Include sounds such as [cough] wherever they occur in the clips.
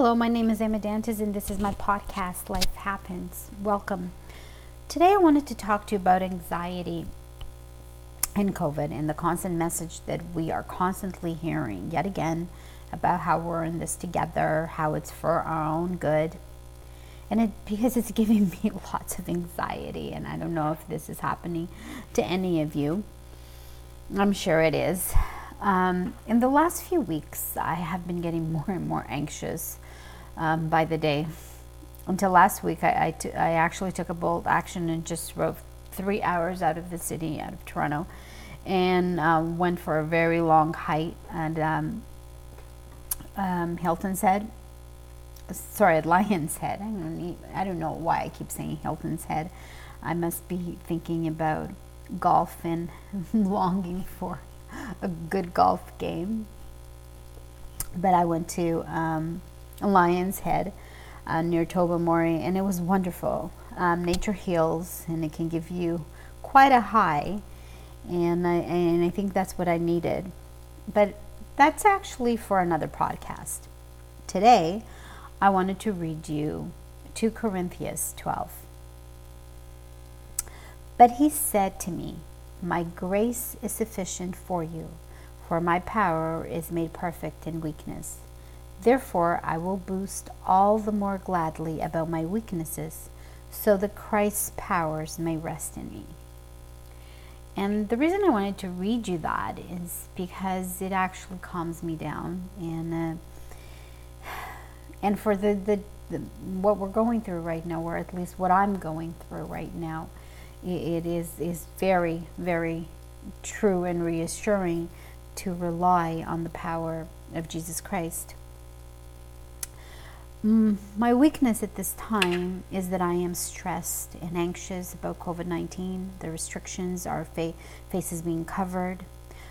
Hello, my name is Emma Dantes, and this is my podcast, Life Happens. Welcome. Today, I wanted to talk to you about anxiety and COVID and the constant message that we are constantly hearing yet again about how we're in this together, how it's for our own good. And it because it's giving me [laughs] lots of anxiety, and I don't know if this is happening to any of you. I'm sure it is. Um, in the last few weeks, I have been getting more and more anxious um, by the day. Until last week, I, I, t- I actually took a bold action and just drove three hours out of the city, out of Toronto, and uh, went for a very long hike And um, um, Hilton's Head. Sorry, Lion's Head. I don't, need, I don't know why I keep saying Hilton's Head. I must be thinking about golf and [laughs] longing for a good golf game. But I went to um, Lion's Head uh, near Tobermory, and it was wonderful. Um, nature heals, and it can give you quite a high, and I, and I think that's what I needed. But that's actually for another podcast. Today, I wanted to read you 2 Corinthians 12. But he said to me, My grace is sufficient for you, for my power is made perfect in weakness. Therefore, I will boast all the more gladly about my weaknesses, so that Christ's powers may rest in me. And the reason I wanted to read you that is because it actually calms me down, and uh, and for the, the, the what we're going through right now, or at least what I'm going through right now, it, it is is very very true and reassuring to rely on the power of Jesus Christ. Mm, my weakness at this time is that I am stressed and anxious about COVID 19, the restrictions, our fa- faces being covered,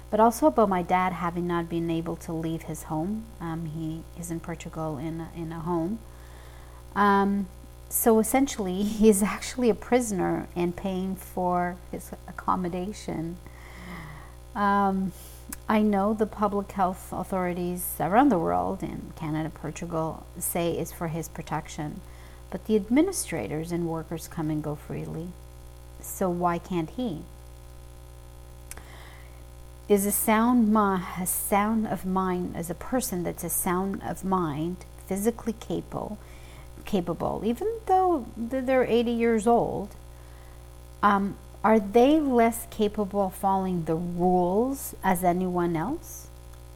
but also about my dad having not been able to leave his home. Um, he is in Portugal in a, in a home. Um, so essentially, [laughs] he's actually a prisoner and paying for his accommodation. Um, I know the public health authorities around the world, in Canada, Portugal, say it's for his protection, but the administrators and workers come and go freely. So why can't he? Is a sound mind, a sound of mind as a person that's a sound of mind, physically capable, capable, even though they're 80 years old, um, are they less capable of following the rules as anyone else?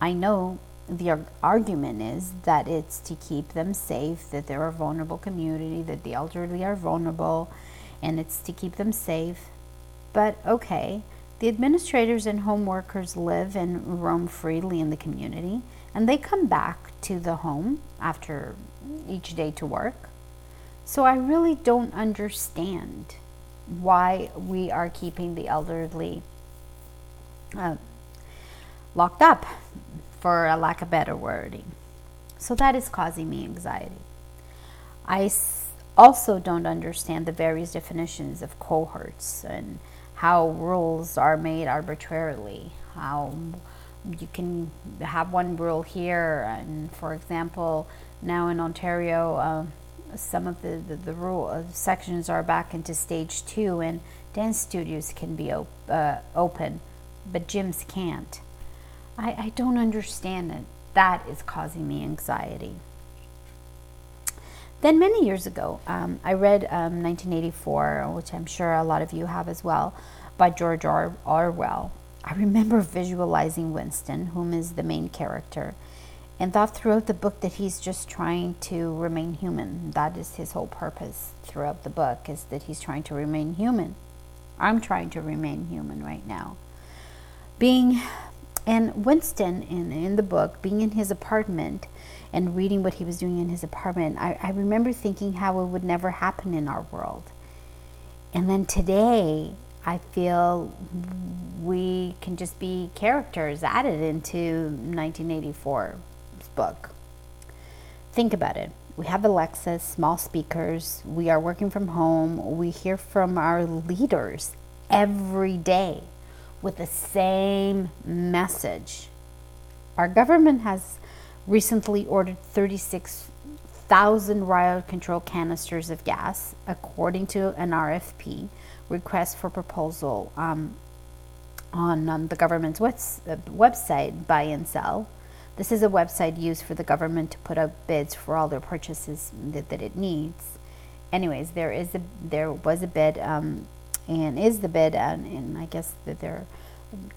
I know the argument is that it's to keep them safe, that they're a vulnerable community, that the elderly are vulnerable, and it's to keep them safe. But okay, the administrators and home workers live and roam freely in the community, and they come back to the home after each day to work. So I really don't understand why we are keeping the elderly uh, locked up, for a lack of better wording. So that is causing me anxiety. I also don't understand the various definitions of cohorts and how rules are made arbitrarily. How you can have one rule here, and for example, now in Ontario, uh, some of the, the, the rule uh, sections are back into stage two, and dance studios can be op- uh, open, but gyms can't. I, I don't understand it. That is causing me anxiety. Then, many years ago, um, I read um, 1984, which I'm sure a lot of you have as well, by George Or- Orwell. I remember visualizing Winston, whom is the main character, and thought throughout the book that he's just trying to remain human. That is his whole purpose throughout the book is that he's trying to remain human. I'm trying to remain human right now. Being and Winston in in the book, being in his apartment and reading what he was doing in his apartment, I, I remember thinking how it would never happen in our world. And then today I feel we can just be characters added into 1984 book. Think about it. We have Alexa, small speakers. We are working from home. We hear from our leaders every day with the same message. Our government has recently ordered 36 thousand riot control canisters of gas, according to an RFP request for proposal um, on um, the government's uh, website, Buy and Sell. This is a website used for the government to put up bids for all their purchases that, that it needs. Anyways, there is a there was a bid, um, and is the bid, and, and I guess that they're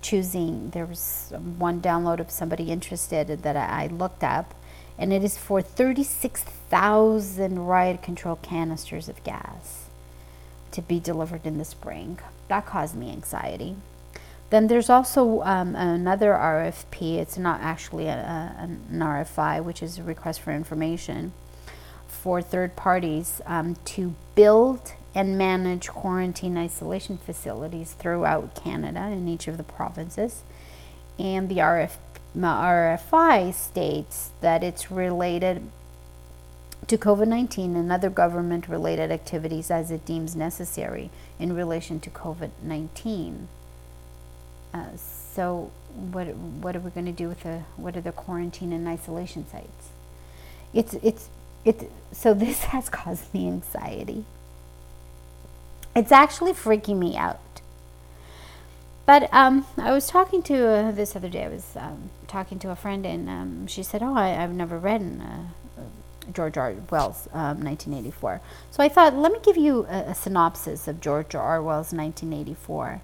choosing. There was one download of somebody interested that I, I looked up, and it is for thirty-six thousand riot control canisters of gas to be delivered in the spring. That caused me anxiety. Then there's also um, another RFP. It's not actually a, a, an RFI, which is a request for information for third parties um, to build and manage quarantine isolation facilities throughout Canada in each of the provinces. And the RF, RFI states that it's related to COVID 19 and other government related activities as it deems necessary in relation to COVID 19. Uh, so what what are we going to do with the what are the quarantine and isolation sites? It's it's it. So this [laughs] has caused me anxiety. It's actually freaking me out. But um, I was talking to uh, this other day. I was um, talking to a friend, and um, she said, "Oh, I, have never read uh, George R. Wells, 1984." Um, so I thought, let me give you a, a synopsis of George Orwell's, 1984.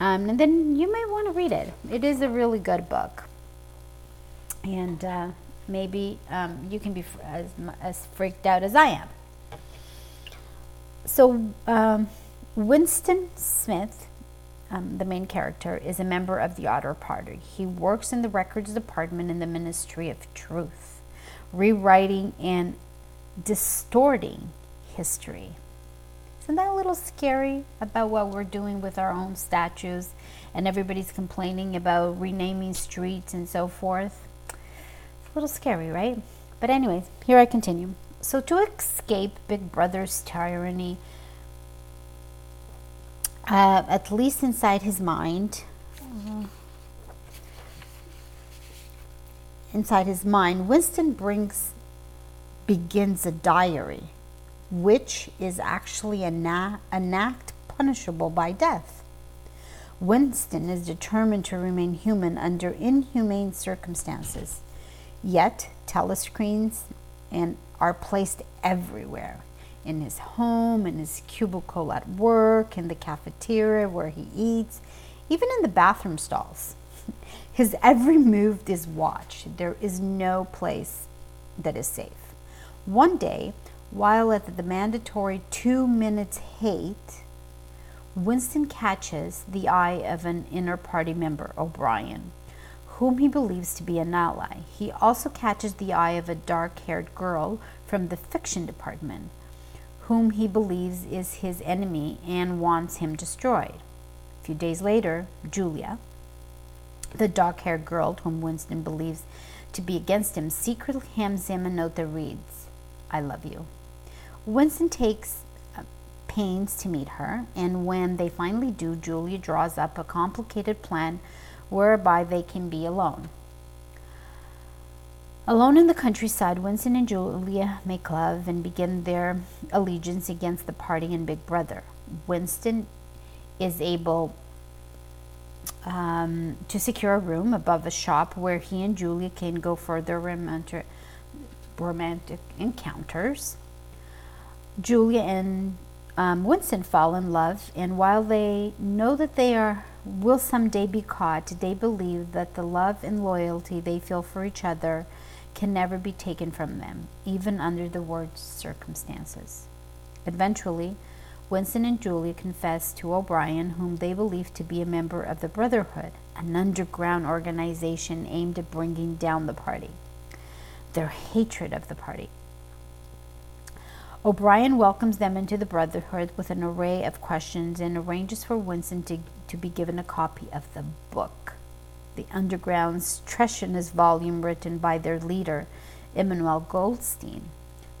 Um, and then you may want to read it. It is a really good book. And uh, maybe um, you can be f- as, as freaked out as I am. So, um, Winston Smith, um, the main character, is a member of the Outer Party. He works in the records department in the Ministry of Truth, rewriting and distorting history. Isn't that a little scary about what we're doing with our own statues and everybody's complaining about renaming streets and so forth? It's a little scary, right? But, anyways, here I continue. So, to escape Big Brother's tyranny, uh, at least inside his mind, inside his mind, Winston brings begins a diary which is actually an, act punishable by death. Winston is determined to remain human under inhumane circumstances. Yet, telescreens and are placed everywhere in his home, in his cubicle at work, in the cafeteria where he eats, even in the bathroom stalls. [laughs] His every move is watched. There is no place that is safe. One day, while at the mandatory two minutes hate, Winston catches the eye of an inner party member, O'Brien, whom he believes to be an ally. He also catches the eye of a dark haired girl from the fiction department, whom he believes is his enemy and wants him destroyed. A few days later, Julia, the dark haired girl whom Winston believes to be against him, secretly hands him a note that reads, I love you. Winston takes uh, pains to meet her, and when they finally do, Julia draws up a complicated plan whereby they can be alone. Alone in the countryside, Winston and Julia make love and begin their allegiance against the party and Big Brother. Winston is able um, to secure a room above a shop where he and Julia can go further romantic, romantic encounters. Julia and um, Winston fall in love, and while they know that they are will someday be caught, they believe that the love and loyalty they feel for each other can never be taken from them, even under the worst circumstances. Eventually, Winston and Julia confess to O'Brien, whom they believe to be a member of the Brotherhood, an underground organization aimed at bringing down the party. Their hatred of the party O'Brien welcomes them into the Brotherhood with an array of questions and arranges for Winston to, to be given a copy of the book, the Underground's treasonous volume written by their leader, Emmanuel Goldstein,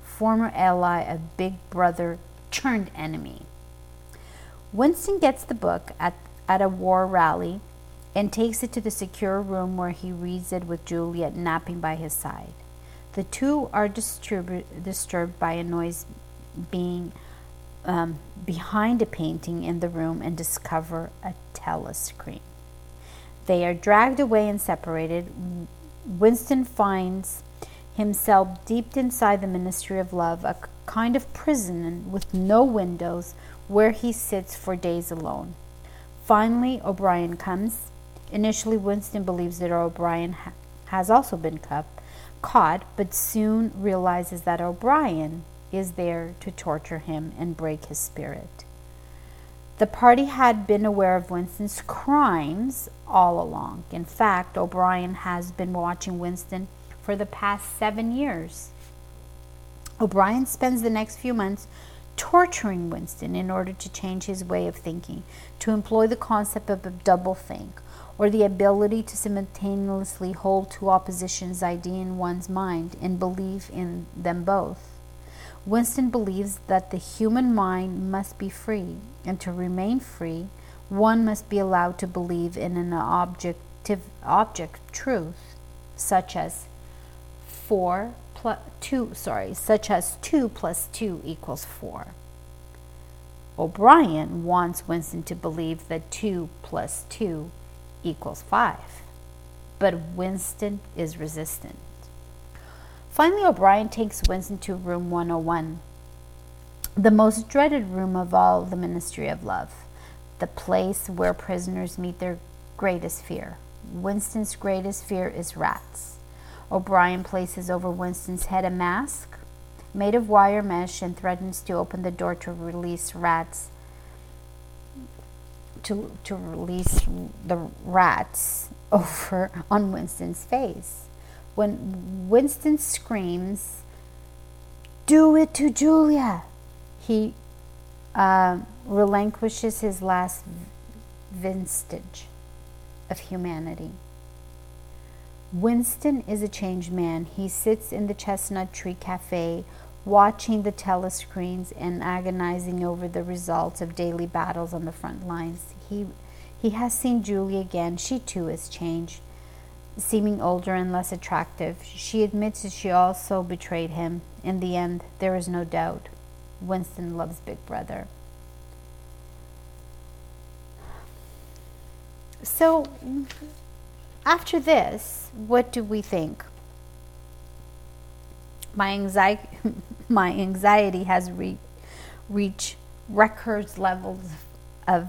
former ally of Big Brother turned enemy. Winston gets the book at, at a war rally and takes it to the secure room where he reads it with Juliet napping by his side. The two are disturbed by a noise being um, behind a painting in the room and discover a telescreen. They are dragged away and separated. Winston finds himself deep inside the ministry of love, a kind of prison with no windows where he sits for days alone. Finally, O'Brien comes. Initially, Winston believes that O'Brien ha- has also been cu- caught, but soon realizes that O'Brien is there to torture him and break his spirit. The party had been aware of Winston's crimes all along. In fact, O'Brien has been watching Winston for the past seven years. O'Brien spends the next few months torturing Winston in order to change his way of thinking, to employ the concept of a double think, or the ability to simultaneously hold two oppositions idea in one's mind and believe in them both. Winston believes that the human mind must be free, and to remain free, one must be allowed to believe in an objective object truth, such as four plus two sorry, such as two plus two equals four. O'Brien wants Winston to believe that two plus two equals five. But Winston is resistant. Finally, O'Brien takes Winston to room 101, the most dreaded room of all the Ministry of Love, the place where prisoners meet their greatest fear. Winston's greatest fear is rats. O'Brien places over Winston's head a mask made of wire mesh and threatens to open the door to release rats to, to release the rats [laughs] over on Winston's face when Winston screams, Do it to Julia, he uh, relinquishes his last vestige of humanity. Winston is a changed man. He sits in the Chestnut Tree Cafe watching the telescreens and agonizing over the results of daily battles on the front lines. He, he has seen Julie again. She too has changed seeming older and less attractive. She admits that she also betrayed him. In the end, there is no doubt. Winston loves Big Brother. So, after this, what do we think? My anxiety, [laughs] my anxiety has re- reached records levels of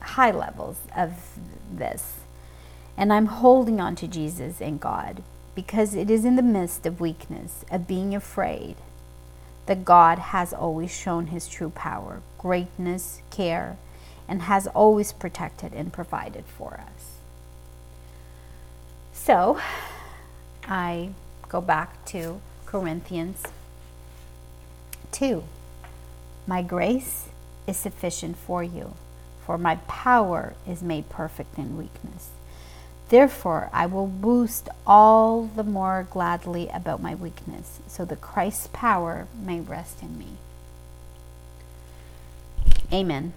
high levels of this. And I'm holding on to Jesus and God because it is in the midst of weakness, of being afraid, that God has always shown his true power, greatness, care, and has always protected and provided for us. So, I go back to Corinthians 2. My grace is sufficient for you, for my power is made perfect in weakness. Therefore, I will boast all the more gladly about my weakness, so that Christ's power may rest in me. Amen.